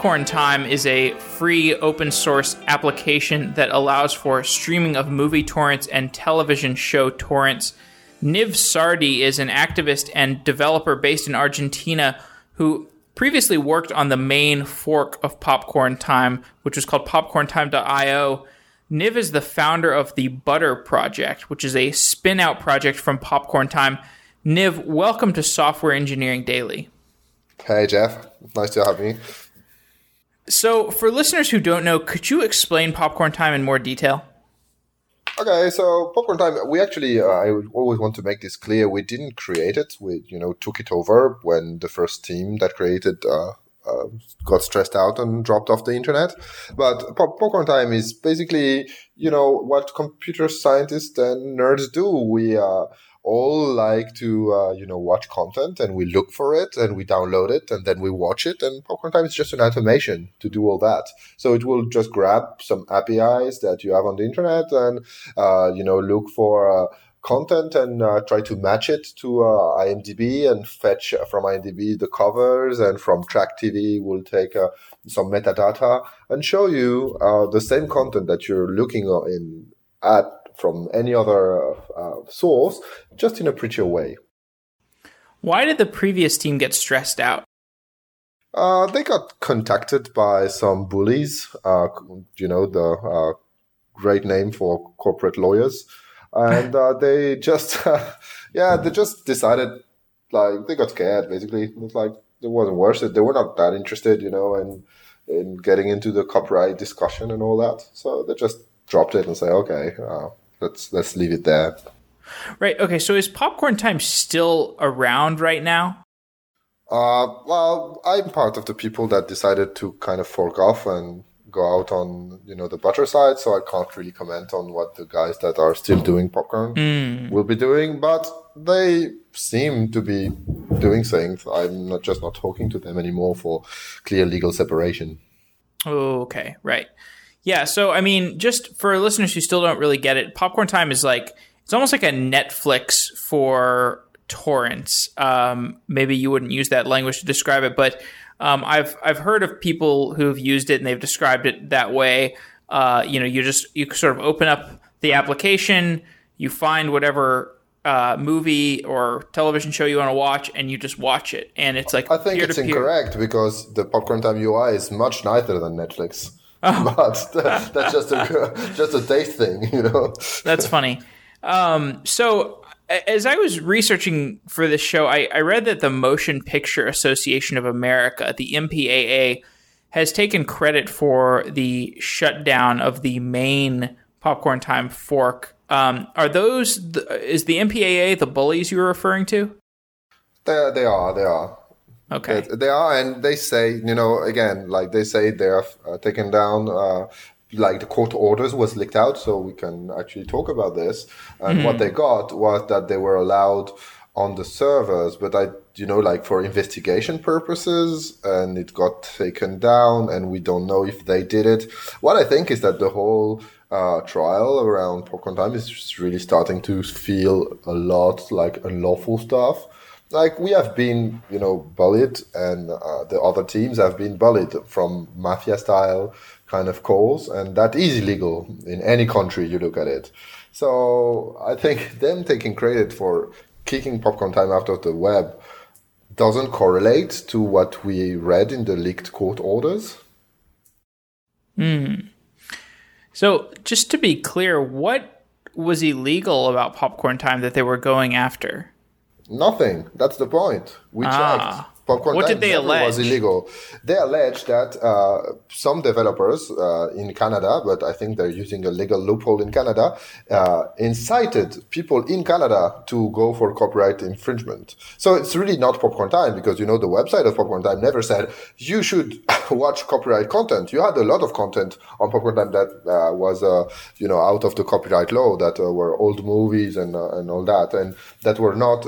Popcorn Time is a free open source application that allows for streaming of movie torrents and television show torrents. Niv Sardi is an activist and developer based in Argentina who previously worked on the main fork of Popcorn Time, which was called popcorntime.io. Niv is the founder of the Butter Project, which is a spin out project from Popcorn Time. Niv, welcome to Software Engineering Daily. Hey, Jeff. Nice to have me. So, for listeners who don't know, could you explain Popcorn Time in more detail? Okay, so Popcorn Time, we actually, uh, I always want to make this clear. We didn't create it. We, you know, took it over when the first team that created uh, uh, got stressed out and dropped off the internet. But Pop- Popcorn Time is basically, you know, what computer scientists and nerds do. We uh, all like to uh, you know watch content and we look for it and we download it and then we watch it and popcorn time is just an automation to do all that. So it will just grab some apis that you have on the internet and uh, you know look for uh, content and uh, try to match it to uh, imdb and fetch from imdb the covers and from Trakt TV will take uh, some metadata and show you the same content that you're looking in at from any other uh, source, just in a prettier way. Why did the previous team get stressed out? Uh, they got contacted by some bullies. Uh, you know the uh, great name for corporate lawyers, and uh, they just, yeah, they just decided like they got scared. Basically, it was like it wasn't worth it. They were not that interested, you know, in in getting into the copyright discussion and all that. So they just dropped it and say, okay, uh, let's let's leave it there. Right. Okay. So is popcorn time still around right now? Uh, well, I'm part of the people that decided to kind of fork off and go out on you know the butter side, so I can't really comment on what the guys that are still doing popcorn mm. will be doing, but they seem to be doing things. I'm not just not talking to them anymore for clear legal separation. Okay, right. Yeah, so I mean, just for listeners who still don't really get it, Popcorn Time is like it's almost like a Netflix for torrents. Um, maybe you wouldn't use that language to describe it, but um, I've I've heard of people who have used it and they've described it that way. Uh, you know, you just you sort of open up the application, you find whatever uh, movie or television show you want to watch, and you just watch it, and it's like I think it's incorrect because the Popcorn Time UI is much nicer than Netflix. Oh. But that's just a just a taste thing, you know. that's funny. Um, so as I was researching for this show, I, I read that the Motion Picture Association of America, the MPAA, has taken credit for the shutdown of the main popcorn time fork. Um, are those the, is the MPAA the bullies you were referring to? They, they are. They are. Okay. They, they are, and they say, you know, again, like they say they are uh, taken down. Uh, like the court orders was leaked out, so we can actually talk about this. And mm-hmm. what they got was that they were allowed on the servers, but I, you know, like for investigation purposes, and it got taken down, and we don't know if they did it. What I think is that the whole uh, trial around Popcorn Time is really starting to feel a lot like unlawful stuff like we have been, you know, bullied, and uh, the other teams have been bullied from mafia style kind of calls, and that is illegal in any country you look at it. So I think them taking credit for kicking popcorn time out of the web doesn't correlate to what we read in the leaked court orders. Hmm. So just to be clear, what was illegal about popcorn time that they were going after? Nothing. That's the point. We ah. checked. Popcorn what did they allege? Was illegal. They allege that uh, some developers uh, in Canada, but I think they're using a legal loophole in Canada, uh, incited people in Canada to go for copyright infringement. So it's really not popcorn time because you know the website of popcorn time never said you should watch copyright content. You had a lot of content on popcorn time that uh, was uh, you know out of the copyright law that uh, were old movies and and all that, and that were not.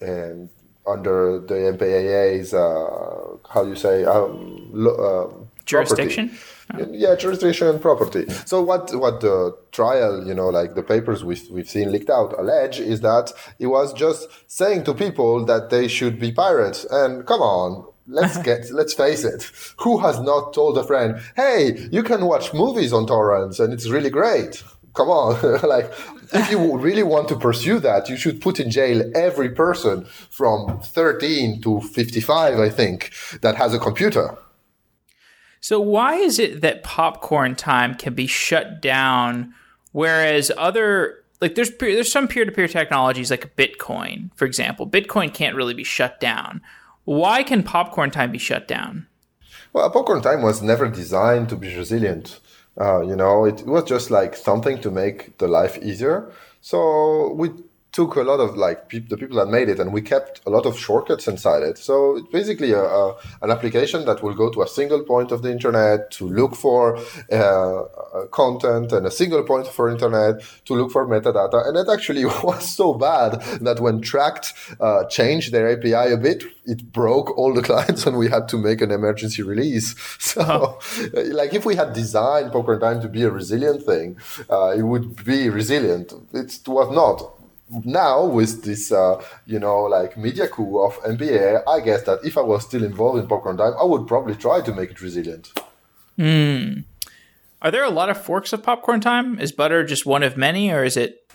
Um, under the MPAA's uh, how you say um, lo, uh, jurisdiction. Oh. Yeah, jurisdiction and property. So what what the trial, you know, like the papers we've we've seen leaked out allege is that it was just saying to people that they should be pirates. And come on, let's get let's face it. Who has not told a friend, "Hey, you can watch movies on torrents and it's really great." Come on, like if you really want to pursue that, you should put in jail every person from 13 to 55, I think, that has a computer. So why is it that popcorn time can be shut down whereas other like there's there's some peer-to-peer technologies like Bitcoin, for example. Bitcoin can't really be shut down. Why can popcorn time be shut down? Well, popcorn time was never designed to be resilient. Uh, you know, it, was just like something to make the life easier. So we took a lot of like pe- the people that made it and we kept a lot of shortcuts inside it. So it's basically a, a, an application that will go to a single point of the internet to look for uh, content and a single point for internet to look for metadata. And it actually was so bad that when Trakt uh, changed their api a bit it broke all the clients and we had to make an emergency release. So uh-huh. like if we had designed popcorn time to be a resilient thing uh, it would be resilient. It was not now with this uh, you know like media coup of MPAA, I guess that if I was still involved in popcorn time, I would probably try to make it resilient. Hmm. Are there a lot of forks of popcorn time? Is Butter just one of many, or is it?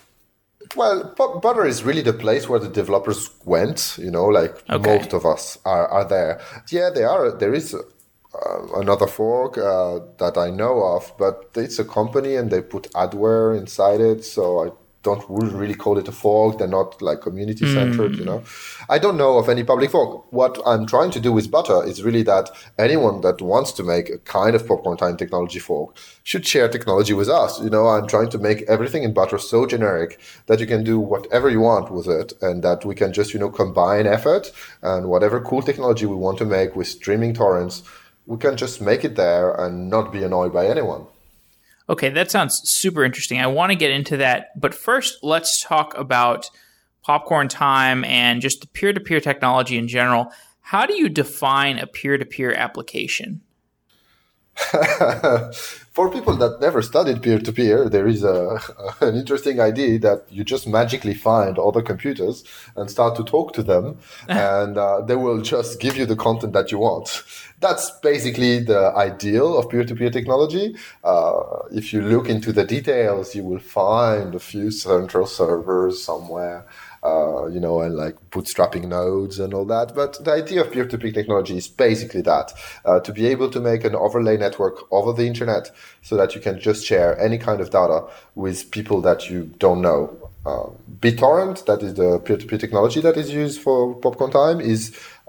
Well, Butter is really the place where the developers went. You know, like okay. most of us are, are there. Yeah, they are. There is uh, another fork uh, that I know of, but it's a company and they put adware inside it, so I don't really call it a fork. They're not like community centered, mm. you know. I don't know of any public fork. What I'm trying to do with Butter is really that anyone that wants to make a kind of popcorn time technology fork should share technology with us. You know, I'm trying to make everything in Butter so generic that you can do whatever you want with it, and that we can just you know combine effort and whatever cool technology we want to make with streaming torrents. We can just make it there and not be annoyed by anyone. Okay, that sounds super interesting. I want to get into that, but first, let's talk about popcorn time and just the peer to peer technology in general. How do you define a peer to peer application? For people that never studied peer to peer, there is a, an interesting idea that you just magically find other computers and start to talk to them, and uh, they will just give you the content that you want that's basically the ideal of peer-to-peer technology. Uh, if you look into the details, you will find a few central servers somewhere. Uh, you know, and like bootstrapping nodes and all that. But the idea of peer-to-peer technology is basically that uh, to be able to make an overlay network over the internet so that you can just share any kind of data with people that you don't know. Uh, BitTorrent, that is the peer-to-peer technology that is used for Popcorn Time, is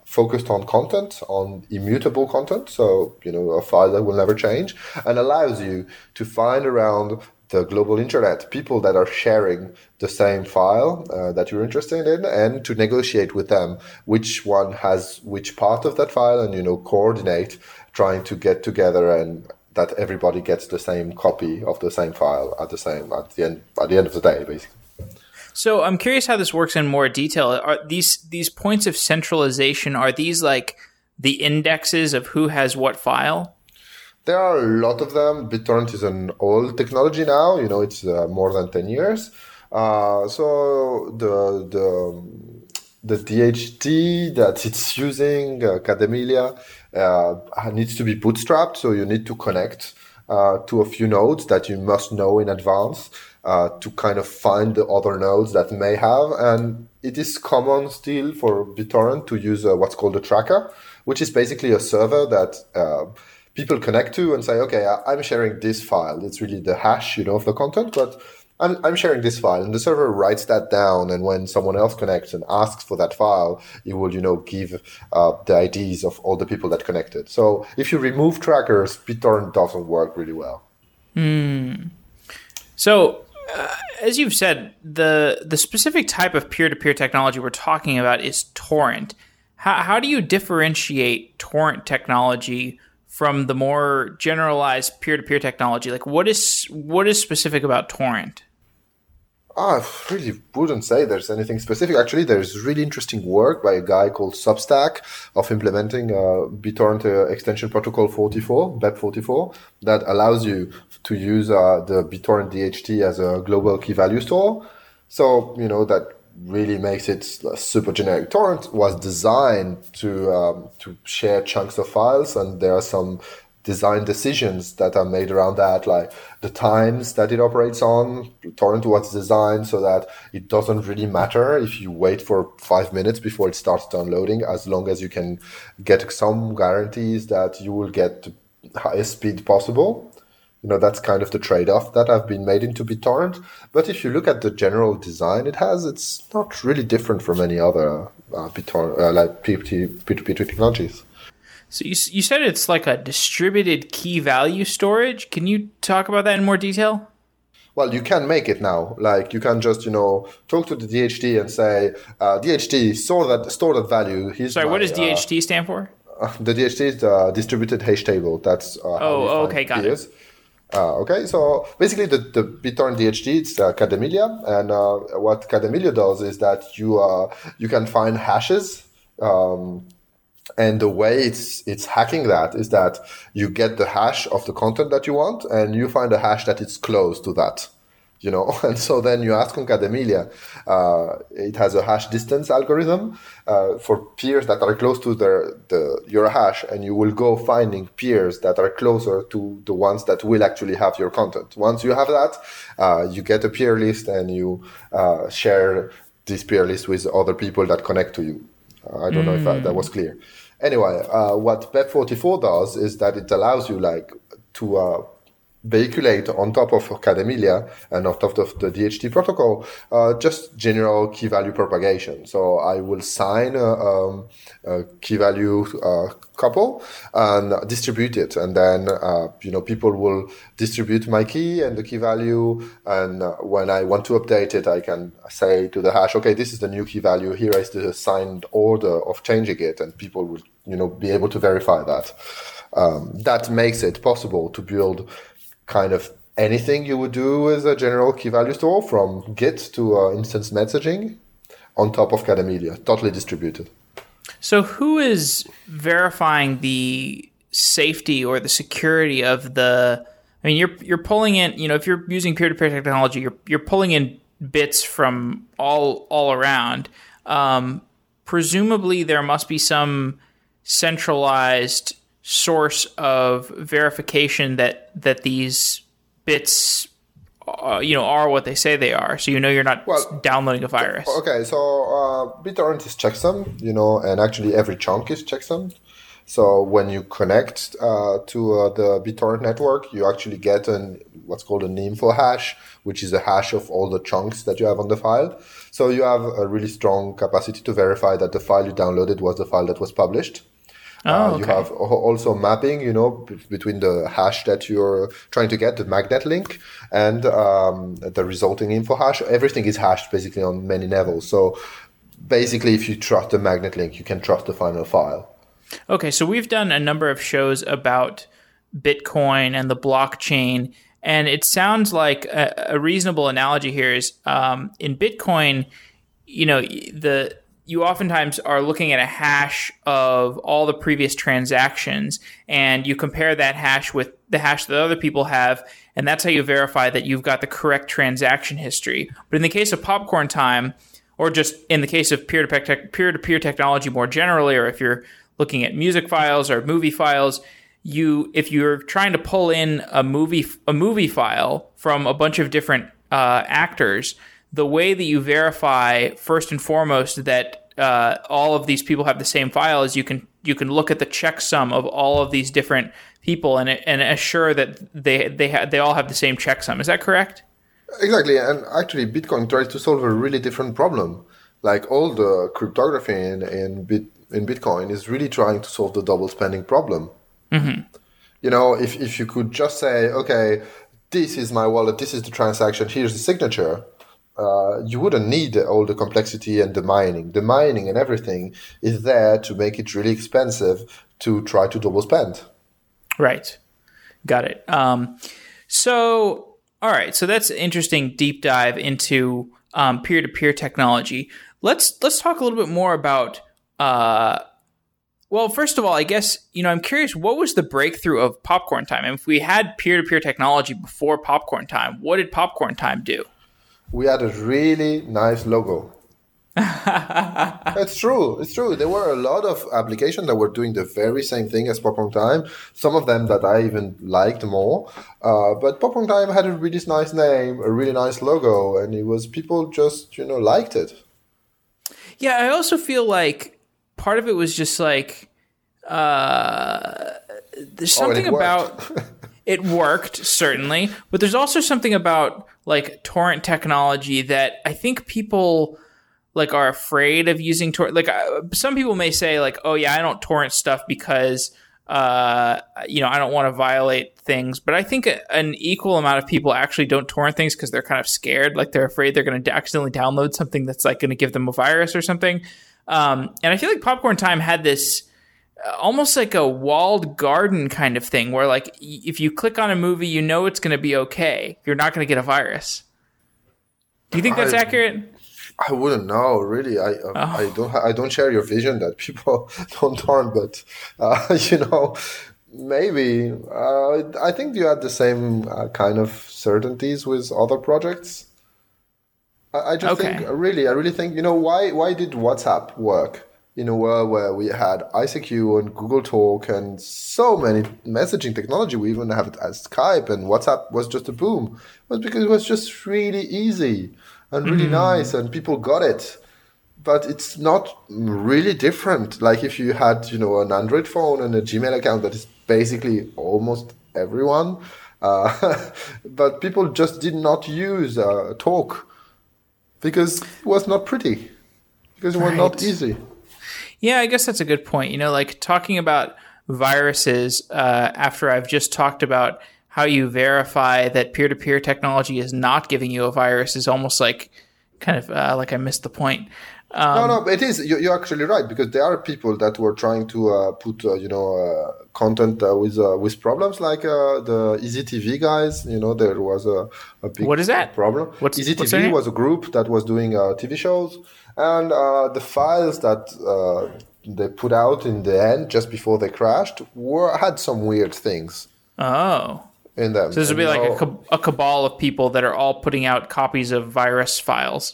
focused on content, on immutable content, so you know a file that will never change, and allows you to find around the global internet people that are sharing the same file uh, that you're interested in, and to negotiate with them which one has which part of that file, and you know coordinate trying to get together and that everybody gets the same copy of the same file at the same at the end at the end of the day, basically. So I'm curious how this works in more detail. Are these these points of centralization are these like the indexes of who has what file? There are a lot of them. BitTorrent is an old technology now. You know, it's uh, more than ten years. Uh, so the the the DHT that it's using, uh, Kademlia, uh, needs to be bootstrapped. So you need to connect uh, to a few nodes that you must know in advance uh, to kind of find the other nodes that may have. And it is common still for BitTorrent to use uh, what's called a tracker, which is basically a server that uh, people connect to and say, okay, I'm sharing this file. It's really the hash, you know, of the content, but I'm, I'm sharing this file and the server writes that down. And when someone else connects and asks for that file, it will, you know, give uh, the IDs of all the people that connected. So if you remove trackers, BitTorrent doesn't work really well. Hmm. So uh, as you've said, the the specific type of peer to peer technology we're talking about is torrent. How, how do you differentiate torrent technology from the more generalized peer to peer technology? Like, what is what is specific about torrent? I really wouldn't say there's anything specific. Actually, there's really interesting work by a guy called Substack of implementing uh, BitTorrent uh, extension protocol 44, BEP44, that allows you to use uh, the BitTorrent DHT as a global key value store. So, you know, that really makes it super generic. Torrent was designed to um, to share chunks of files, and there are some design decisions that are made around that, like the times that it operates on. Torrent was designed so that it doesn't really matter if you wait for five minutes before it starts downloading, as long as you can get some guarantees that you will get the highest speed possible. You know, that's kind of the trade-off that I've been made into BitTorrent. But if you look at the general design it has, it's not really different from any other uh, BitTorrent, uh, like P2P technologies. So you, you said it's like a distributed key value storage. Can you talk about that in more detail? Well, you can make it now. Like you can just you know talk to the DHT and say uh, DHT store that store that value. Here's Sorry, my, what does DHT uh, stand for? The DHT is the distributed hash table. That's uh, oh okay got it. Uh, okay, so basically the, the BitTorrent DHT it's uh, Kademlia, and uh, what Kademlia does is that you uh, you can find hashes um, and the way it's it's hacking that is that you get the hash of the content that you want, and you find a hash that is close to that. You know, and so then you ask on Kademlia, uh, it has a hash distance algorithm uh, for peers that are close to the, the your hash, and you will go finding peers that are closer to the ones that will actually have your content. Once you have that, uh, you get a peer list, and you uh, share this peer list with other people that connect to you. I don't mm. know if that, that was clear. Anyway, uh, what BEP44 does is that it allows you like to uh, vehiculate on top of Kademlia and on top of the DHT protocol, uh, just general key value propagation. So I will sign a, um, a key value uh, couple and distribute it. And then, uh, you know, people will distribute my key and the key value. And uh, when I want to update it, I can say to the hash, okay, this is the new key value. Here is the signed order of changing it. And people will, you know, be able to verify that. Um, that makes it possible to build kind of anything you would do with a general key value store from Git to uh, instance messaging on top of Kademlia, totally distributed. So, who is verifying the safety or the security of the? I mean, you're you're pulling in. You know, if you're using peer-to-peer technology, you're you're pulling in bits from all all around. Um, presumably, there must be some centralized source of verification that that these bits uh, you know are what they say they are so you know you're not well, downloading a virus okay so uh, bittorrent is checksum you know and actually every chunk is checksum so when you connect uh, to uh, the BitTorrent network, you actually get an what's called a info hash, which is a hash of all the chunks that you have on the file. So you have a really strong capacity to verify that the file you downloaded was the file that was published. Oh, uh, okay. You have also mapping, you know, between the hash that you're trying to get, the magnet link, and um, the resulting info hash. Everything is hashed basically on many levels. So basically, if you trust the magnet link, you can trust the final file. Okay, so we've done a number of shows about Bitcoin and the blockchain, and it sounds like a, a reasonable analogy here is um, in Bitcoin, you know, the you oftentimes are looking at a hash of all the previous transactions and you compare that hash with the hash that other people have and that's how you verify that you've got the correct transaction history. But in the case of popcorn time or just in the case of peer-to-peer, peer-to-peer technology more generally or if you're looking at music files or movie files you if you're trying to pull in a movie a movie file from a bunch of different uh, actors the way that you verify first and foremost that uh, all of these people have the same file is you can you can look at the checksum of all of these different people and and assure that they they ha- they all have the same checksum. Is that correct? Exactly, and actually, Bitcoin tries to solve a really different problem. Like all the cryptography in in, Bit, in Bitcoin is really trying to solve the double spending problem. Mm-hmm. You know, if if you could just say, okay, this is my wallet, this is the transaction, here's the signature uh, you wouldn't need all the complexity and the mining. The mining and everything is there to make it really expensive to try to double spend. Right. Got it. Um, so, all right. So that's an interesting deep dive into um, peer-to-peer technology. Let's let's talk a little bit more about. Uh, well, first of all, I guess you know I'm curious. What was the breakthrough of Popcorn Time? And if we had peer-to-peer technology before Popcorn Time, what did Popcorn Time do? We had a really nice logo. That's true. It's true. There were a lot of applications that were doing the very same thing as Popcorn Time. Some of them that I even liked more. Uh, but Popcorn Time had a really nice name, a really nice logo, and it was people just you know liked it. Yeah, I also feel like part of it was just like uh, there's Oh, something it about it worked certainly, but there's also something about like torrent technology that I think people like are afraid of using torrent. Like uh, some people may say like, oh yeah, I don't torrent stuff because uh, you know I don't want to violate things. But I think an equal amount of people actually don't torrent things because they're kind of scared, like they're afraid they're going to accidentally download something that's like going to give them a virus or something. Um, and I feel like Popcorn Time had this almost like a walled garden kind of thing where like if you click on a movie you know it's going to be okay you're not going to get a virus do you think that's I- accurate I wouldn't know, really. I uh, I don't I don't share your vision that people don't torrent, but uh, you know, maybe uh, I think you had the same uh, kind of certainties with other projects. I, I just Okay. think really, I really think you know why why did WhatsApp work in a world where we had ICQ and Google Talk and so many messaging technology? We even have it as Skype and WhatsApp was just a boom. It was because it was just really easy and really nice and people got it but it's not really different. Like if you had, you know, an Android phone and a Gmail account that is basically almost everyone, uh, but people just did not use uh, Talk because it was not pretty, because it was not easy. Yeah i guess that's a good point you know like talking about viruses uh, after i've just talked about how you verify that peer-to-peer technology is not giving you a virus is almost like kind of uh, like i missed the point um, no, no, it is. You, you're actually right because there are people that were trying to uh, put, uh, you know, uh, content uh, with uh, with problems like uh, the EZTV guys. You know, there was a, a big What is that? problem. What's- Easy what's TV was a group that was doing uh, TV shows, and uh, the files that uh, they put out in the end, just before they crashed, were had some weird things oh in them. so this would be like a, a cabal of people that are all putting out copies of virus files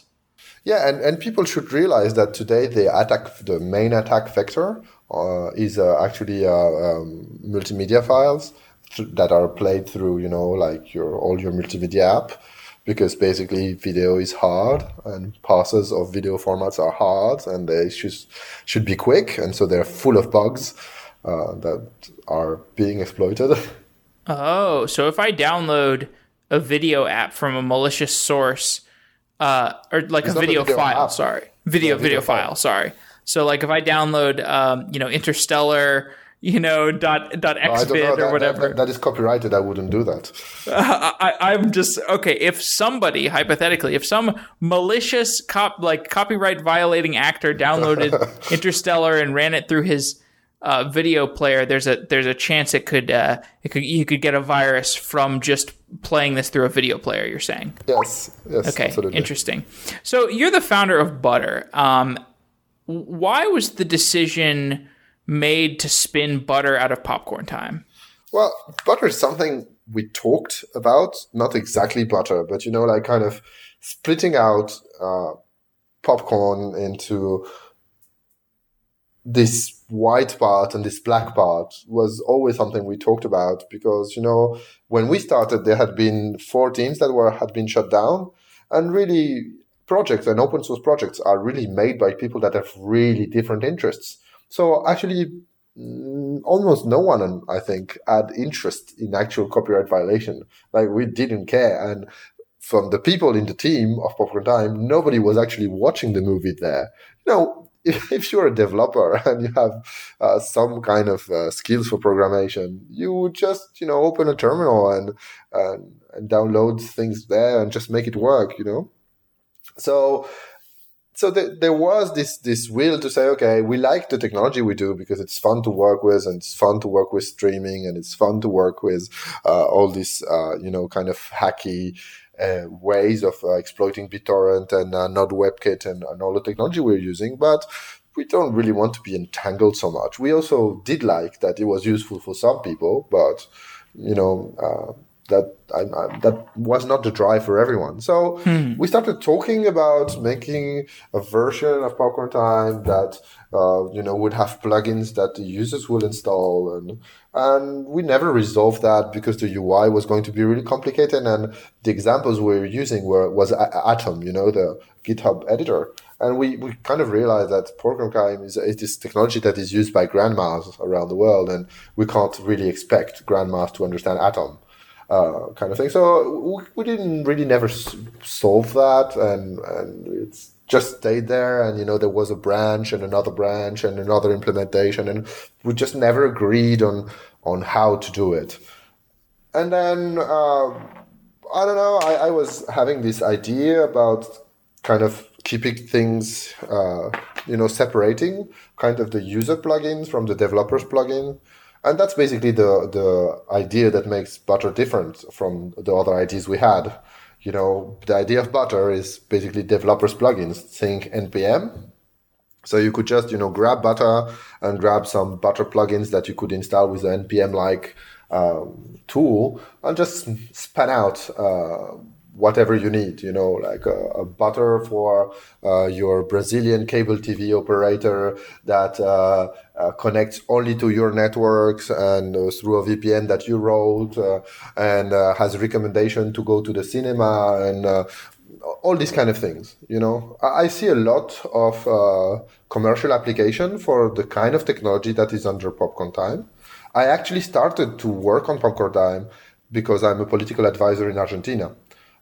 Yeah, and, and people should realize that today the attack, the main attack vector, is uh, actually uh, um, multimedia files th- that are played through, you know, like your all your multimedia app, because basically video is hard and passes of video formats are hard and they should should be quick, and so they're full of bugs uh, that are being exploited. Oh, so if I download a video app from a malicious source, uh, or like a video, video file, app. sorry, video Yeah, video video file. file, sorry. So like if I download, um, you know, Interstellar, you know, dot dot I don't know xvid that, or that- whatever. that- that is copyrighted. I wouldn't do that. I, I'm just okay. If somebody hypothetically, if some malicious cop like copyright violating actor downloaded Interstellar and ran it through his uh, video player, there's a there's a chance it could uh, it could you could get a virus from just playing this through a video player. You're saying Yes, yes, okay? absolutely. Interesting. So you're the founder of Butter. Um, why was the decision made to spin Butter out of Popcorn Time? Well, butter is something we talked about, not exactly butter, but you know, like kind of splitting out uh, popcorn into this white part and this black part was always something we talked about because you know when we started there had been four teams that were had been shut down and really projects and open source projects are really made by people that have really different interests. So actually mm, almost no one i think had interest in actual copyright violation. Like we didn't care. And from the people in the team of popcorn time nobody was actually watching the movie there. You know if, if you're a developer and you have uh, some kind of uh, skills for programmation, you would just you know open a terminal and, and and download things there and just make it work. You know, so so th- there was this this will to say, okay, we like the technology we do because it's fun to work with and it's fun to work with streaming and it's fun to work with uh, all these uh, you know kind of hacky uh, ways of uh, exploiting BitTorrent and uh, Node WebKit and, and all the technology we're using, but we don't really want to be entangled so much. We also did like that it was useful for some people, but you know, uh, that I, I, that was not the drive for everyone. So hmm. we started talking about making a version of Popcorn Time that uh, you know would have plugins that the users will install, and and we never resolved that because the UI was going to be really complicated, and the examples we were using were was Atom, you know, the GitHub editor. And we, we kind of realized that Popcorn Time is, is this technology that is used by grandmas around the world, and we can't really expect grandmas to understand Atom uh, kind of thing. So we, we didn't really never s- solve that, and and it's just stayed there. And you know there was a branch and another branch and another implementation, and we just never agreed on on how to do it. And then uh, I don't know. I, I was having this idea about kind of keeping things, uh, you know, separating kind of the user plugins from the developers plugin and that's basically the the idea that makes butter different from the other ideas we had. You know the idea of butter is basically developers plugins think npm so you could just you know grab butter and grab some butter plugins that you could install with the npm like um, tool and just span out uh, whatever you need, you know, like a, a butter for uh, your Brazilian cable TV operator that uh, uh, connects only to your networks and uh, through a VPN that you wrote uh, and uh, has recommendation to go to the cinema and all these kind of things. You know, I, I see a lot of commercial application for the kind of technology that is under Popcorn Time. I actually started to work on Popcorn Time because I'm a political advisor in Argentina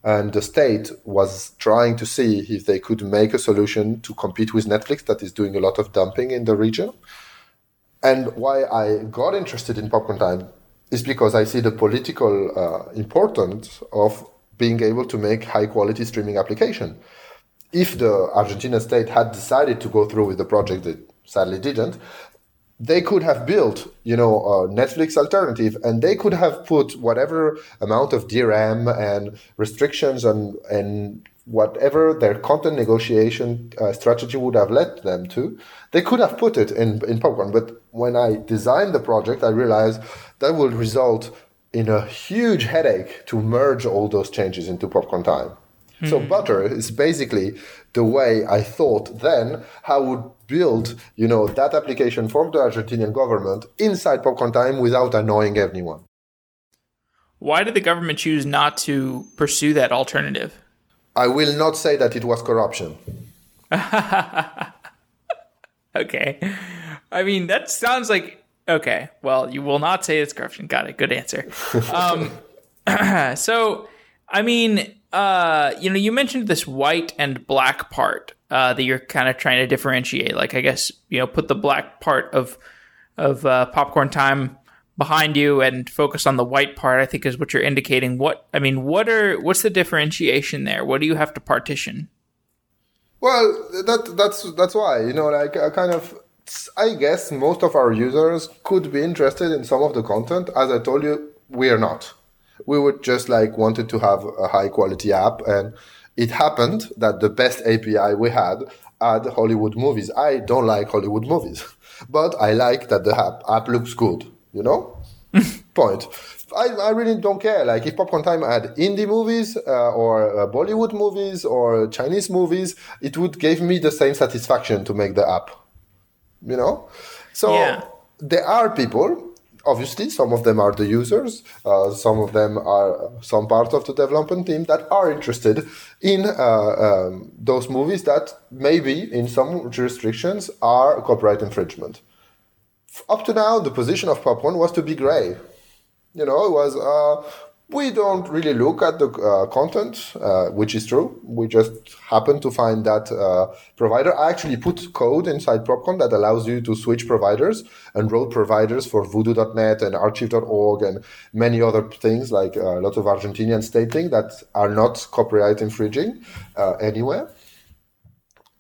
and the state was trying to see if they could make a solution to compete with Netflix that is doing a lot of dumping in the region. And why I got interested in Popcorn Time is because I see the political uh, importance of being able to make high quality streaming application. If the Argentina state had decided to go through with the project, it sadly didn't, they could have built, you know, a Netflix alternative, and they could have put whatever amount of DRM and restrictions and and whatever their content negotiation uh, strategy would have led them to, they could have put it in in Popcorn. But when I designed the project, I realized that would result in a huge headache to merge all those changes into Popcorn Time. So hmm. Butter is basically the way I thought then how would build, you know, that application from the Argentinian government inside Popcorn Time without annoying anyone. Why did the government choose not to pursue that alternative? I will not say that it was corruption. okay. I mean, that sounds like okay. Well, you will not say it's corruption. Got it. Good answer. Um, so, I mean, uh, you know, you mentioned this white and black part uh, that you're kind of trying to differentiate. Like, I guess you know, put the black part of of uh, popcorn time behind you and focus on the white part. I think is what you're indicating. What I mean, what are what's the differentiation there? What do you have to partition? Well, that that's that's why you know, like a kind of. I guess most of our users could be interested in some of the content. As I told you, we are not we would just like wanted to have a high quality app and it happened that the best API we had had Hollywood movies. I don't like Hollywood movies, but I like that the app, app looks good, you know? Point. I, I really don't care. Like if Popcorn Time had indie movies uh, or uh, Bollywood movies or Chinese movies, it would give me the same satisfaction to make the app, you know? So yeah. there are people obviously some of them are the users uh, some of them are some part of the development team that are interested in uh, um, those movies that maybe in some jurisdictions are copyright infringement. Up to now the position of popcorn was to be gray. You know it was uh, we don't really look at the uh, content, uh, which is true. We just happen to find that uh, provider. I actually put code inside Popcorn that allows you to switch providers and wrote providers for voodoo.net and archive.org and many other things like uh, a lot of Argentinian state things that are not copyright infringing uh, anywhere.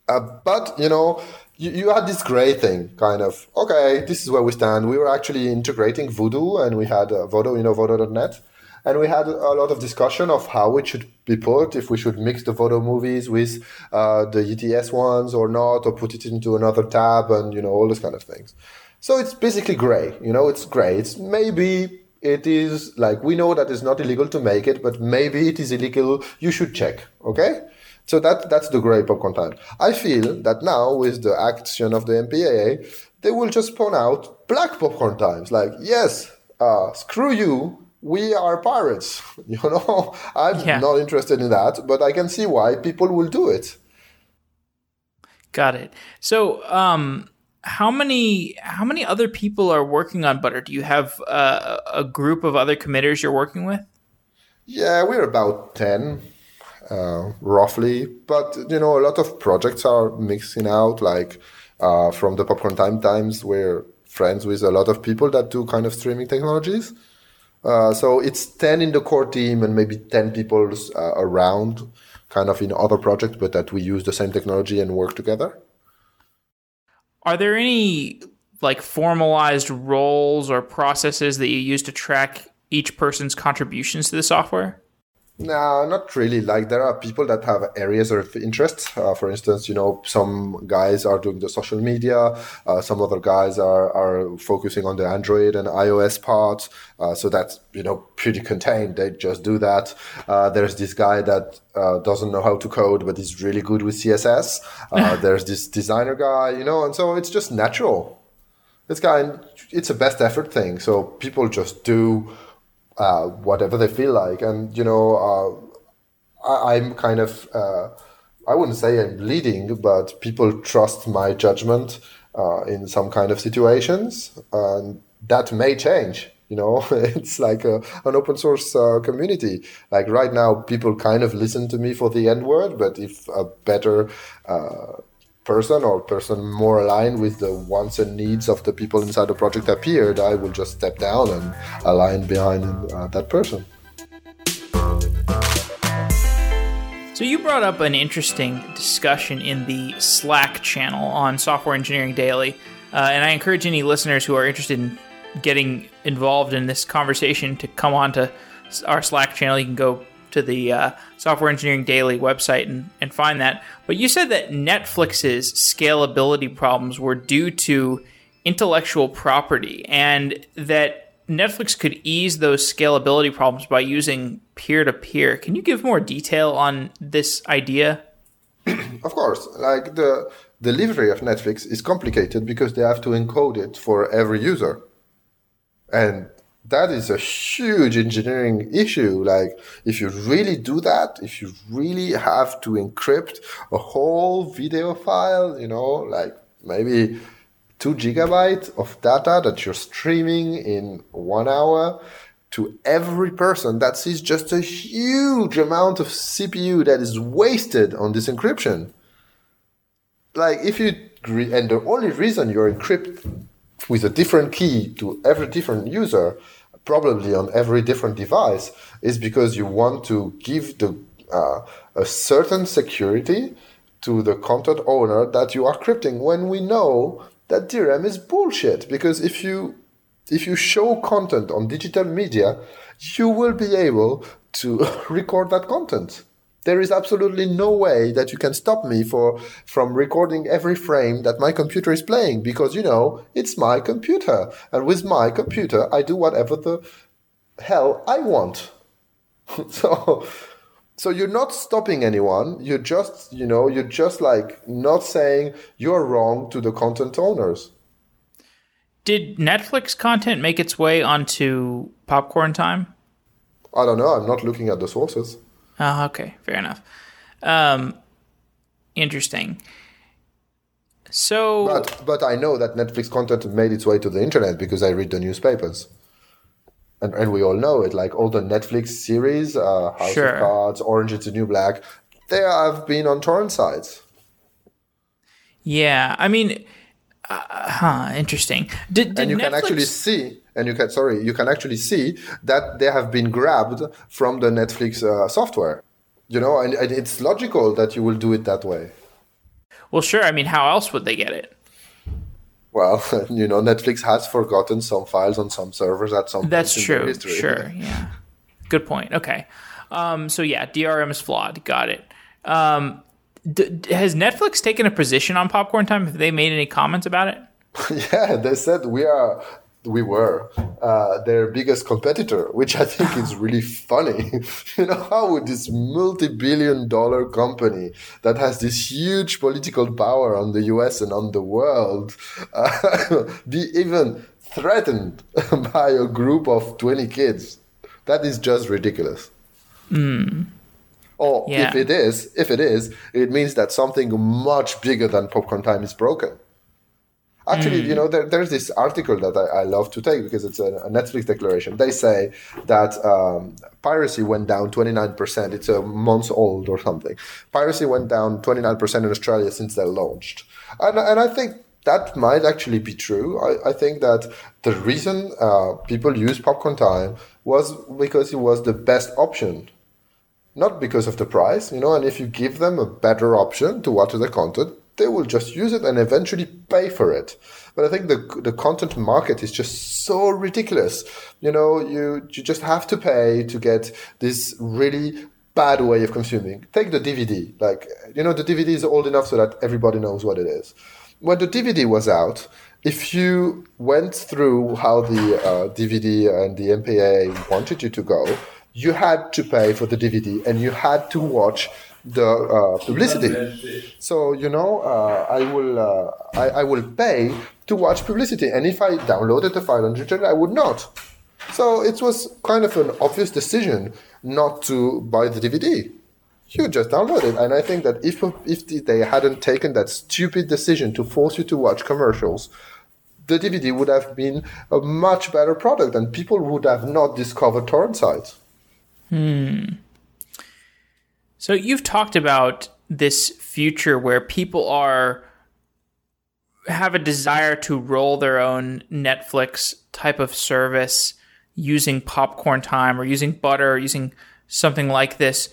Uh, but, you know, you, had this gray thing, kind of, okay, this is where we stand. We were actually integrating Voodoo and we had uh, Vodo, you know, Vodo.net and we had a lot of discussion of how it should be put, if we should mix the Vodo movies with uh, the YTS ones or not, or put it into another tab, and you know all those kind of things. So it's basically gray. You know, it's gray. It's maybe it is like we know that it's not illegal to make it, but maybe it is illegal. You should check. Okay. So that that's the gray popcorn time. I feel that now with the action of the MPAA, they will just spawn out black popcorn times. Like yes, uh, screw you. We are pirates. You know, I'm Yeah. not interested in that, but I can see why people will do it. Got it. So, um, how many how many other people are working on Butter? Do you have uh, a group of other committers you're working with? Yeah, we're about 10, uh, roughly. But, you know, a lot of projects are mixing out. Like uh, from the Popcorn Time Times, we're friends with a lot of people that do kind of streaming technologies. Uh, so it's 10 in the core team and maybe 10 people uh, around, kind of in other projects, but that we use the same technology and work together. Are there any like formalized roles or processes that you use to track each person's contributions to the software? No, not really. Like there are people that have areas of interest. Uh, for instance, you know, some guys are doing the social media. Uh, some other guys are are focusing on the Android and iOS part. Uh, so that's you know pretty contained. They just do that. Uh, there's this guy that uh, doesn't know how to code, but is really good with CSS. Uh, there's this designer guy, you know, and so it's just natural. It's kind. It's a best effort thing. So people just do uh, whatever they feel like. And, you know, uh, I, I'm kind of, uh, I wouldn't say I'm leading, but people trust my judgment uh, in some kind of situations. And that may change. You know, it's like a, an open source uh, community. Like right now, people kind of listen to me for the N word, but if a better uh, person or person more aligned with the wants and needs of the people inside the project appeared, I will just step down and align behind uh, that person. So you brought up an interesting discussion in the Slack channel on Software Engineering Daily, uh, and I encourage any listeners who are interested in getting involved in this conversation to come on to our Slack channel. You can go to the uh, Software Engineering Daily website and, and find that. But you said that Netflix's scalability problems were due to intellectual property, and that Netflix could ease those scalability problems by using peer to peer. Can you give more detail on this idea? Of course, like the delivery of Netflix is complicated because they have to encode it for every user. And that is a huge engineering issue. Like, if you really do that, if you really have to encrypt a whole video file, you know, like maybe two gigabytes of data that you're streaming in one hour to every person, that is just a huge amount of CPU that is wasted on this encryption. Like, if you, and the only reason you're encrypt with a different key to every different user, probably on every different device, is because you want to give the uh, a certain security to the content owner that you are crypting. When we know that DRM is bullshit, because if you if you show content on digital media, you will be able to record that content. There is absolutely no way that you can stop me for from recording every frame that my computer is playing because you know it's my computer and with my computer I do whatever the hell I want. so so you're not stopping anyone. You're just you know you're just like not saying you're wrong to the content owners. Did Netflix content make its way onto Popcorn Time? I don't know. I'm not looking at the sources. Oh, okay, fair enough. Um, interesting. So, But but I know that Netflix content made its way to the internet because I read the newspapers. And, and we all know it, like all the Netflix series, uh, House Sure. of Cards, Orange is the New Black, they have been on torrent sites. yeah, I mean, uh, huh, interesting. Did, did And you Netflix, can actually see, and you can, sorry, you can actually see that they have been grabbed from the Netflix uh, software. You know, and, and it's logical that you will do it that way. well, sure. I mean, how else would they get it? Well, you know, Netflix has forgotten some files on some servers at some That's true. Sure. Yeah. Good point. Okay. Um, so yeah, DRM is flawed. Got it. Um, d- has Netflix taken a position on Popcorn Time? Have they made any comments about it? Yeah, they said we are we were uh, their biggest competitor, which I think is really funny. you know, how would this multi-billion dollar company that has this huge political power on the US and on the world uh, be even threatened by a group of 20 kids? That is just ridiculous. Mm. Or yeah. if it is, if it is, it means that something much bigger than popcorn time is broken. Actually, mm. you know, there, there's this article that I, I, love to take because it's a, a Netflix declaration. They say that um, piracy went down 29%. It's a month old or something. Piracy went down 29% in Australia since they launched. And, and I think that might actually be true. I, I think that the reason uh, people use Popcorn Time was because it was the best option not because of the price, you know, and if you give them a better option to watch the content, they will just use it and eventually pay for it. But I think the the content market is just so ridiculous. You know, you you just have to pay to get this really bad way of consuming. Take the DVD. Like, you know, the DVD is old enough so that everybody knows what it is. When the DVD was out, if you went through how the uh, DVD and the MPA wanted you to go, you had to pay for the DVD and you had to watch the uh, publicity. So you know, uh, I will uh, I, I, will pay to watch publicity, and if I downloaded the file on internet, I would not. So it was kind of an obvious decision not to buy the DVD. You just download it, and I think that if if they hadn't taken that stupid decision to force you to watch commercials, the DVD would have been a much better product, and people would have not discovered torrent sites. Hmm. So you've talked about this future where people are have a desire to roll their own Netflix type of service using popcorn time or using butter or using something like this.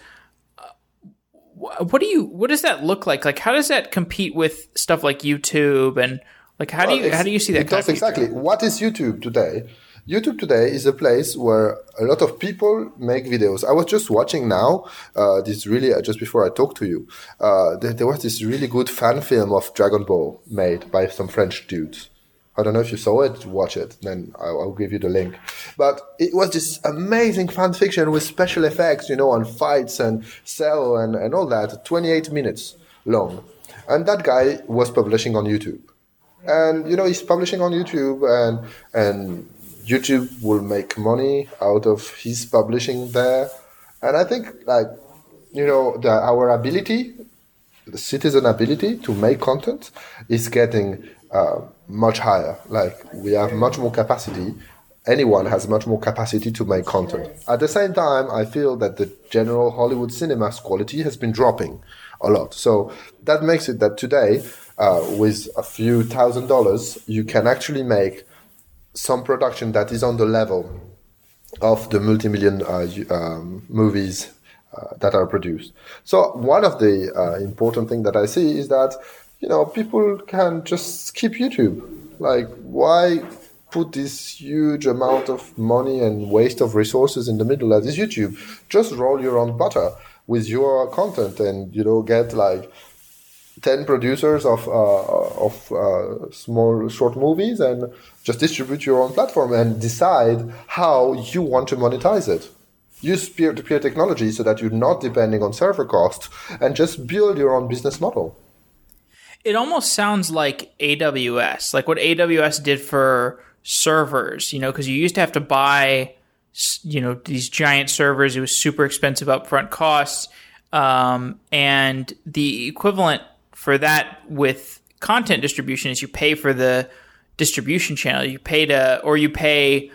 What do you what does that look like? Like how does that compete with stuff like youtube and like how well, do you how do you see that it does exactly what is youtube today YouTube today is a place where a lot of people make videos. I was just watching now, uh, this really, uh, just before I talked to you, uh, there, there, was this really good fan film of Dragon Ball made by some French dudes. I don't know if you saw it, watch it, then I'll, I'll give you the link. But it was this amazing fan fiction with special effects, you know, on fights and cell and, and all that, 28 minutes long. And that guy was publishing on YouTube. And, you know, he's publishing on YouTube and, and YouTube will make money out of his publishing there. And I think like you know the, our ability, the citizen ability to make content is getting uh, much higher. Like we have much more capacity. Anyone has much more capacity to make content. At the same time, I feel that the general Hollywood cinema's quality has been dropping a lot. So that makes it that today, uh, with a few thousand dollars, you can actually make some production that is on the level of the multi-million uh, um, movies uh, that are produced. So one of the uh, important thing that I see is that you know people can just skip YouTube. Like why put this huge amount of money and waste of resources in the middle that is YouTube? Just roll your own butter with your content and you know get like 10 producers of uh, of uh, small short movies and just distribute your own platform and decide how you want to monetize it. Use peer-to-peer technology so that you're not depending on server costs and just build your own business model. It almost sounds like aws like what aws did for servers you know because you used to have to buy you know these giant servers. It was super expensive upfront costs. Um, and the equivalent for that with content distribution is you pay for the distribution channel. You pay to, or you pay,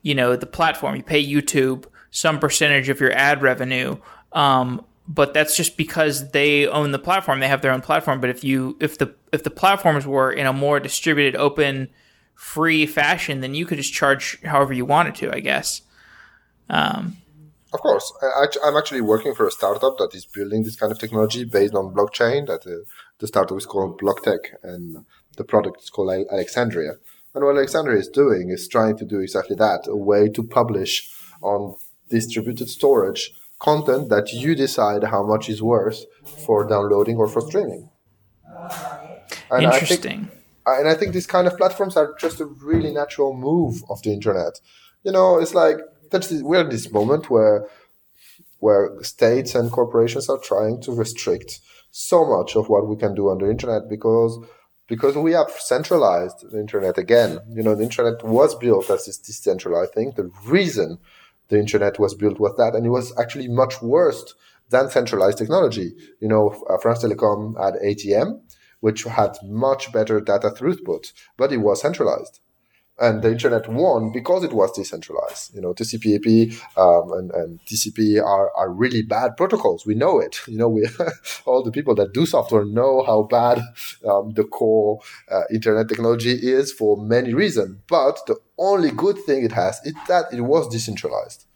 you know, the platform. You pay YouTube some percentage of your ad revenue. Um, but that's just because they own the platform. They have their own platform. But if you, if the, if the platforms were in a more distributed, open, free fashion, then you could just charge however you wanted to, I guess. Um, of course, I, am actually working for a startup that is building this kind of technology based on blockchain. That uh, the startup is called BlockTech, and the product is called Alexandria. And what Alexandria is doing is trying to do exactly that: a way to publish on distributed storage content that you decide how much is worth for downloading or for streaming. And Interesting. and I think these kind of platforms are just a really natural move of the internet. You know, it's like that's we're in this moment where where states and corporations are trying to restrict so much of what we can do on the internet because because we have centralized the internet again. You know, the internet was built as this decentralized thing. The reason the internet was built was that, and it was actually much worse than centralized technology. You know, uh, France Telecom had ATM, which had much better data throughput, but it was centralized and the internet won because it was decentralized. You know, TCP/IP um, and, and, TCP are, are really bad protocols. We know it. You know, we all the people that do software know how bad um, the core uh, internet technology is for many reasons. But the only good thing it has is that it was decentralized.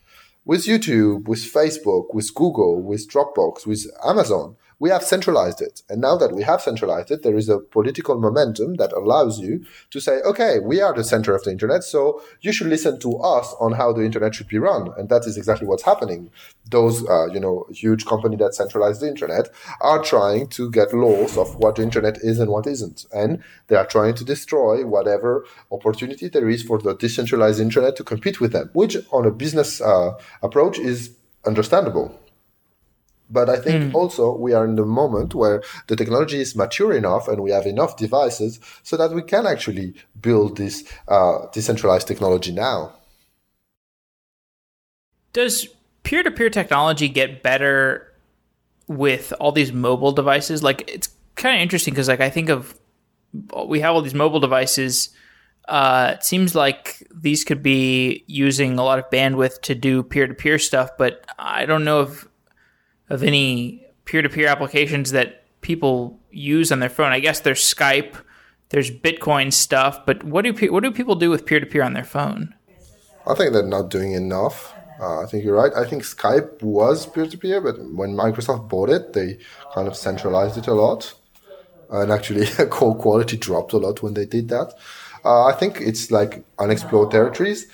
With YouTube, with Facebook, with Google, with Dropbox, with Amazon, we have centralized it. And now that we have centralized it, there is a political momentum that allows you to say, okay, we are the center of the internet, so you should listen to us on how the internet should be run. And that is exactly what's happening. Those, uh, you know, huge company that centralize the internet are trying to get laws of what the internet is and what isn't. And they are trying to destroy whatever opportunity there is for the decentralized internet to compete with them, which on a business uh, approach is understandable. But I think mm. also we are in the moment where the technology is mature enough and we have enough devices so that we can actually build this uh, decentralized technology now. Does peer to peer technology get better with all these mobile devices? Like, it's kind of interesting because, like, I think of we have all these mobile devices. Uh, it seems like these could be using a lot of bandwidth to do peer to peer stuff, but I don't know if of any peer-to-peer applications that people use on their phone. I guess there's Skype, there's Bitcoin stuff, but what do what do people do with peer-to-peer on their phone? I think they're not doing enough. Uh, I think you're right. I think Skype was peer-to-peer, but when Microsoft bought it, they kind of centralized it a lot, and actually call quality dropped a lot when they did that. Uh, I think it's like unexplored territories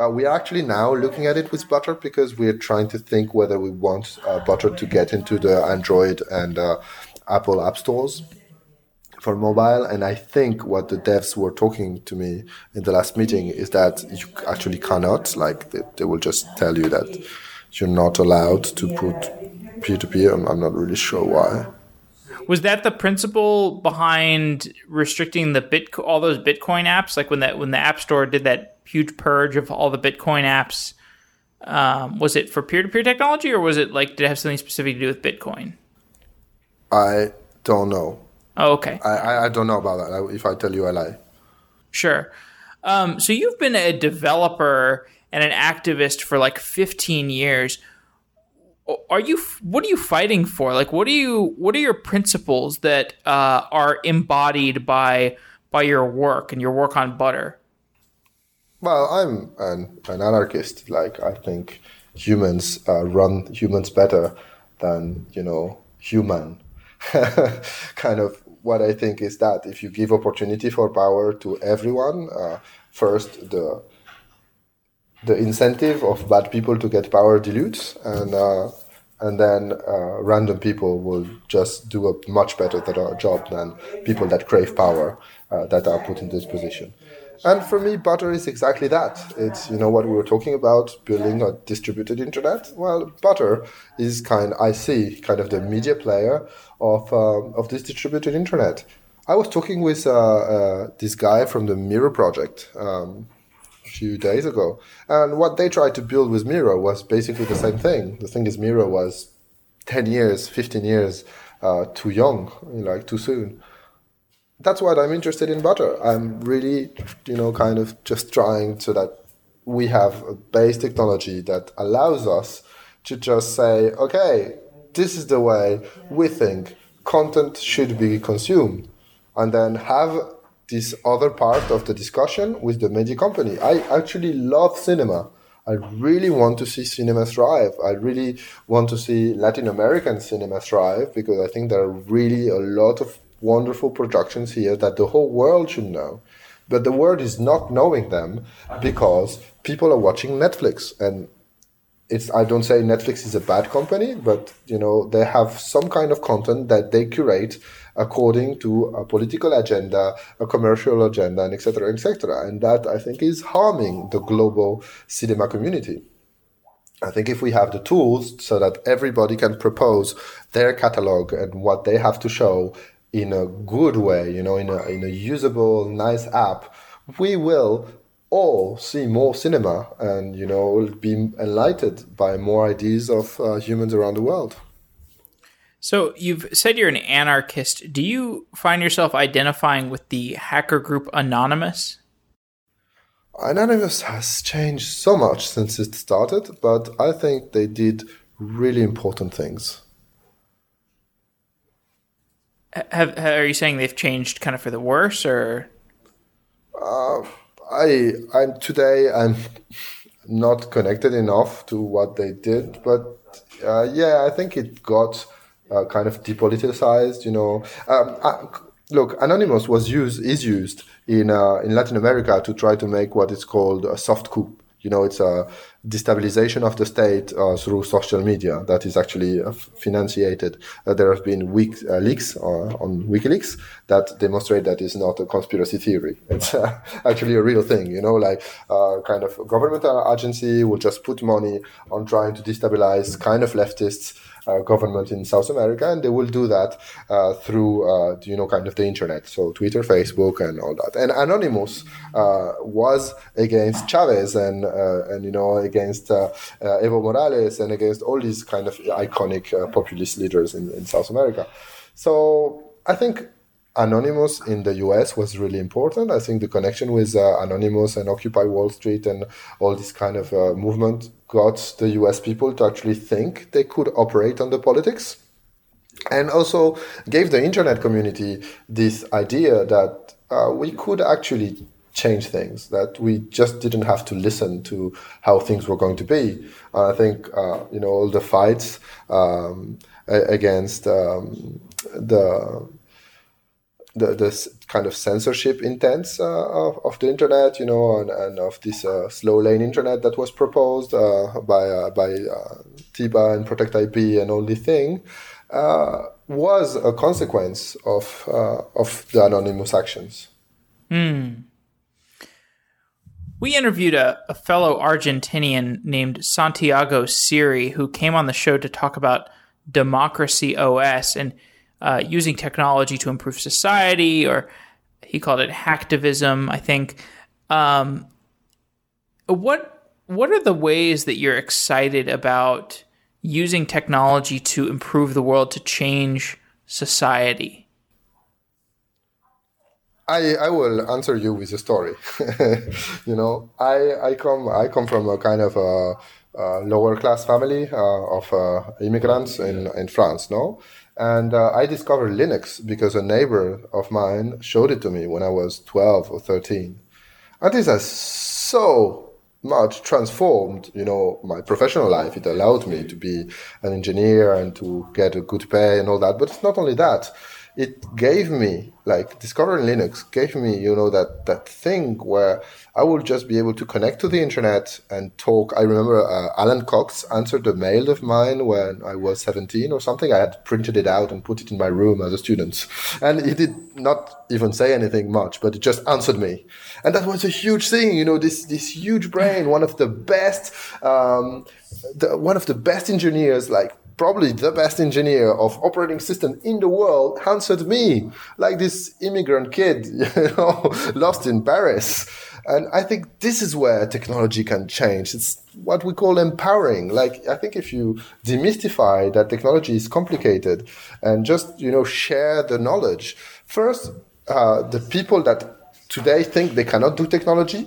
uh, we are actually now looking at it with Butter because we're trying to think whether we want uh, Butter to get into the Android and uh, Apple app stores for mobile. And I think what the devs were talking to me in the last meeting is that you actually cannot. Like they, they will just tell you that you're not allowed to put peer to peer. I'm not really sure why. Was that the principle behind restricting the bit all those Bitcoin apps? Like when that when the App Store did that huge purge of all the Bitcoin apps. Um, was it for peer to peer technology, or was it like did it have something specific to do with Bitcoin? I don't know. Oh, okay. I, I don't know about that. If I tell you, I lie. Sure. Um, so you've been a developer and an activist for like 15 years. Are you? What are you fighting for? Like, what are you? What are your principles that uh, are embodied by by your work and your work on Butter? Well, I'm an, an anarchist. Like I think humans uh, run humans better than you know human. kind of what I think is that if you give opportunity for power to everyone, uh, first the the incentive of bad people to get power dilutes, and uh, and then uh, random people will just do a much better job than people that crave power uh, that are put in this position. And for me, Butter is exactly that. It's you know what we were talking about, building a distributed internet. Well, Butter is kind. I see kind of the media player of uh, of this distributed internet. I was talking with uh, uh, this guy from the Miro project um, a few days ago, and what they tried to build with Miro was basically the same thing. The thing is, Miro was ten years, fifteen years uh, too young, like too soon that's what I'm interested in butter. I'm really, you know, kind of just trying so that we have a base technology that allows us to just say, okay, this is the way we think content should be consumed, and then have this other part of the discussion with the media company. I actually love cinema. I really want to see cinema thrive. I really want to see Latin American cinema thrive because I think there are really a lot of wonderful productions here that the whole world should know. But the world is not knowing them because people are watching Netflix. And it's I don't say Netflix is a bad company, but you know, they have some kind of content that they curate according to a political agenda, a commercial agenda, and etc. etc. And that I think is harming the global cinema community. I think if we have the tools so that everybody can propose their catalog and what they have to show in a good way, you know, in a, in a usable, nice app, we will all see more cinema and, you know, be enlightened by more ideas of uh, humans around the world. So you've said you're an anarchist. Do you find yourself identifying with the hacker group Anonymous? Anonymous has changed so much since it started, but I think they did really important things. Have, are you saying they've changed kind of for the worse, or? Uh, I I'm today I'm not connected enough to what they did, but uh, yeah, I think it got uh, kind of depoliticized. You know, um, I, look, Anonymous was used is used in uh, in Latin America to try to make what is called a soft coup. You know, it's a destabilization of the state uh, through social media that is actually uh, financiated. Uh, there have been weak, uh, leaks uh, on WikiLeaks that demonstrate that it's not a conspiracy theory. It's uh, actually a real thing. You know, like kind of governmental agency will just put money on trying to destabilize kind of leftists government in South America, and they will do that uh, through uh, you know kind of the internet, so Twitter, Facebook, and all that. And Anonymous was against Chavez and and you know against Evo Morales and against all these kind of iconic populist leaders in, in South America. So I think Anonymous in the US was really important. I think the connection with uh, Anonymous and Occupy Wall Street and all this kind of uh, movement got the US people to actually think they could operate on the politics. And also gave the internet community this idea that uh, we could actually change things, that we just didn't have to listen to how things were going to be. I think, uh, you know, all the fights um, against um, the the this kind of censorship intents uh, of, of the internet, you know, and, and of this uh, slow lane internet that was proposed uh, by by TIBA and Protect IP and all the thing, was a consequence of of the anonymous actions. Hmm. We interviewed a, a fellow Argentinian named Santiago Siri who came on the show to talk about Democracy OS and uh, using technology to improve society, or he called it hacktivism, I think. Um, what what are the ways that you're excited about using technology to improve the world to change society? I, I will answer you with a story. you know, I, I come I come from a kind of a, a lower class family uh, of uh, immigrants in, in France, no? And uh, I discovered Linux because a neighbor of mine showed it to me when I was 12 or 13. And this has so much transformed, you know, my professional life. It allowed me to be an engineer and to get a good pay and all that. But it's not only that it gave me like discovering linux gave me you know that that thing where i would just be able to connect to the internet and talk. I remember uh, alan cox answered a mail of mine when i was 17 or something. I had printed it out and put it in my room as a student. And he did not even say anything much but it just answered me. And that was a huge thing you know this this huge brain one of the best um, the, one of the best engineers like probably the best engineer of operating system in the world answered me like this immigrant kid you know lost in paris. And i think this is where technology can change. It's what we call empowering. Like i think if you demystify that technology is complicated and just you know share the knowledge first uh, the people that today think they cannot do technology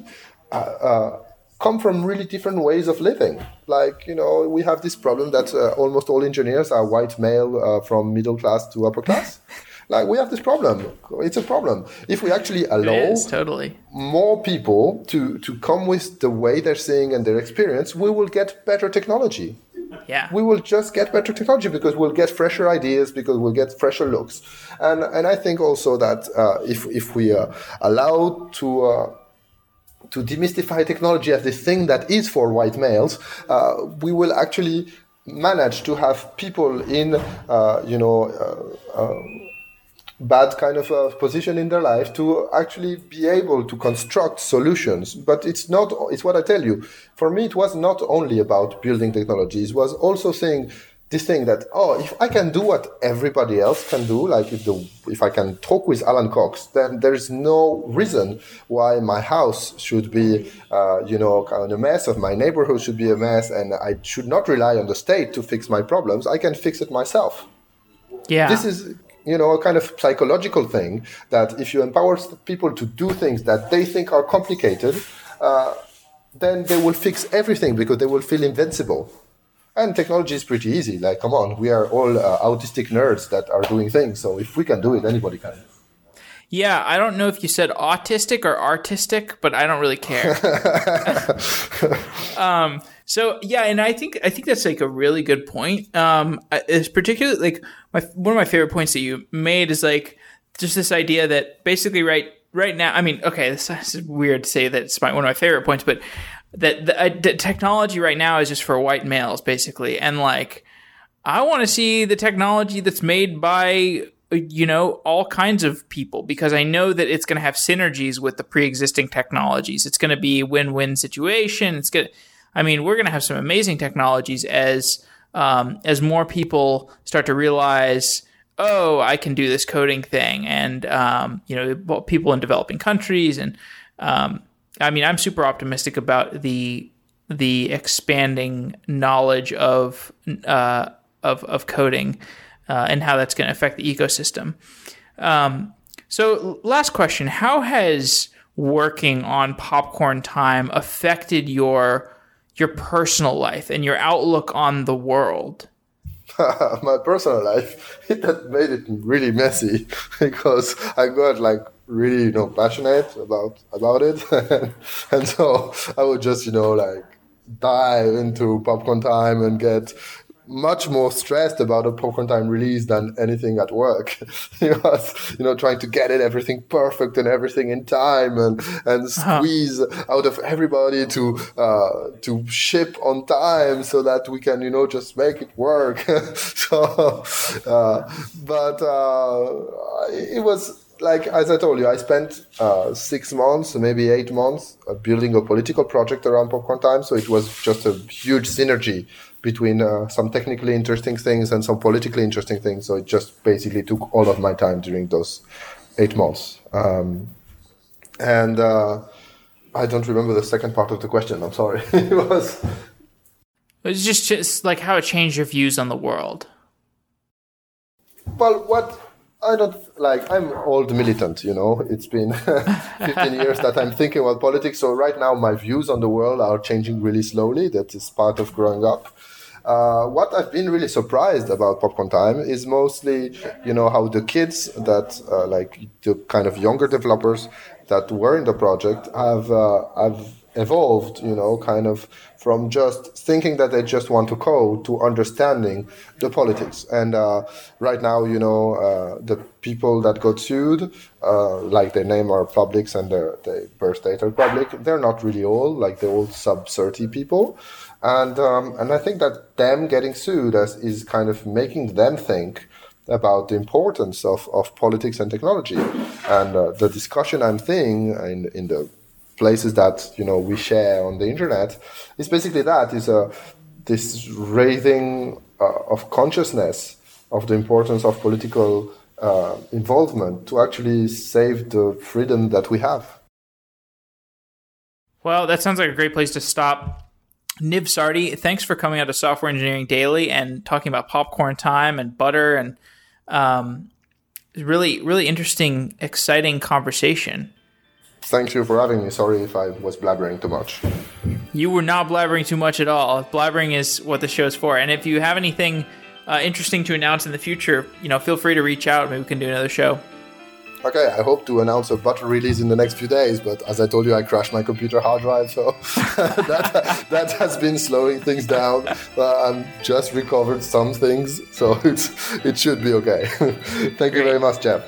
uh, uh, come from really different ways of living. Like, you know, we have this problem that uh, almost all engineers are white male uh, from middle class to upper class. like, we have this problem. It's a problem. If we actually allow totally. more people to, to come with the way they're seeing and their experience, we will get better technology. Yeah. We will just get better technology because we'll get fresher ideas, because we'll get fresher looks. And, and I think also that uh, if, if we are allowed to uh, to demystify technology as this thing that is for white males, uh, we will actually manage to have people in, uh, you know, uh, uh bad kind of a position in their life to actually be able to construct solutions. But it's not, it's what I tell you. For me, it was not only about building technologies, was also saying, this thing that oh if i can do what everybody else can do like if the if i can talk with alan cox then there is no reason why my house should be uh, you know kind of a mess of my neighborhood should be a mess and i should not rely on the state to fix my problems. I can fix it myself. Yeah. This is you know a kind of psychological thing that if you empower people to do things that they think are complicated uh, then they will fix everything because they will feel invincible and technology is pretty easy. Like, come on, we are all uh, autistic nerds that are doing things. So if we can do it, anybody can. Yeah, I don't know if you said autistic or artistic, but I don't really care. um, so yeah, and I think I think that's like a really good point. Um, it's particularly like my one of my favorite points that you made is like just this idea that basically right right now. I mean, okay, this is weird to say that it's my, one of my favorite points, but that the, uh, the technology right now is just for white males basically. And like i want to see the technology that's made by you know all kinds of people because i know that it's going to have synergies with the pre-existing technologies. It's going to be a win-win situation. It's going to i mean we're going to have some amazing technologies as um, as more people start to realize oh i can do this coding thing. And um, you know people in developing countries and um, I mean, I'm super optimistic about the the expanding knowledge of uh, of of coding uh, and how that's going to affect the ecosystem. Um, so, last question: How has working on Popcorn Time affected your your personal life and your outlook on the world? my personal life It that made it really messy because I got like really you know passionate about about it and so i would just you know like dive into popcorn time and get much more stressed about a popcorn time release than anything at work. was, you know, trying to get it everything perfect and everything in time and and uh-huh. squeeze uh-huh. out of everybody to uh, to ship on time so that we can, you know, just make it work. so, uh, but uh, it was like as I told you, I spent uh, six months, maybe eight months, uh, building a political project around popcorn time. So it was just a huge synergy between uh, some technically interesting things and some politically interesting things. So it just basically took all of my time during those eight months. Um, and uh, I don't remember the second part of the question. I'm sorry. it was. It's just, just like how it changed your views on the world. Well, what I don't like. I'm old militant. You know, it's been 15 years that I'm thinking about politics. So right now, my views on the world are changing really slowly. That is part of growing up. Uh, what I've been really surprised about Popcorn Time is mostly, you know, how the kids that uh, like the kind of younger developers that were in the project have uh, have evolved, you know, kind of from just thinking that they just want to code to understanding the politics. And uh, right now, you know, uh, the people that got sued, uh, like their name are publics and their, their birth date are public, they're not really old, like the old sub 30 people. And, um, and I think that them getting sued as, is kind of making them think about the importance of, of politics and technology. And uh, the discussion I'm seeing in, in the places that you know we share on the internet is basically that is a this raising uh, of consciousness of the importance of political uh, involvement to actually save the freedom that we have. Well, that sounds like a great place to stop. Niv Sardi, thanks for coming out to Software Engineering Daily and talking about popcorn time and butter and um, really, really interesting, exciting conversation. Thank you for having me. Sorry if I was blabbering too much. You were not blabbering too much at all. Blabbering is what the show is for. And if you have anything uh, interesting to announce in the future, you know, feel free to reach out. Maybe we can do another show. Okay, I hope to announce a butter release in the next few days, but as I told you, I crashed my computer hard drive, so that, that has been slowing things down. Uh, I'm just recovered some things, so it's, it should be okay. Thank Great. you very much, Jeff.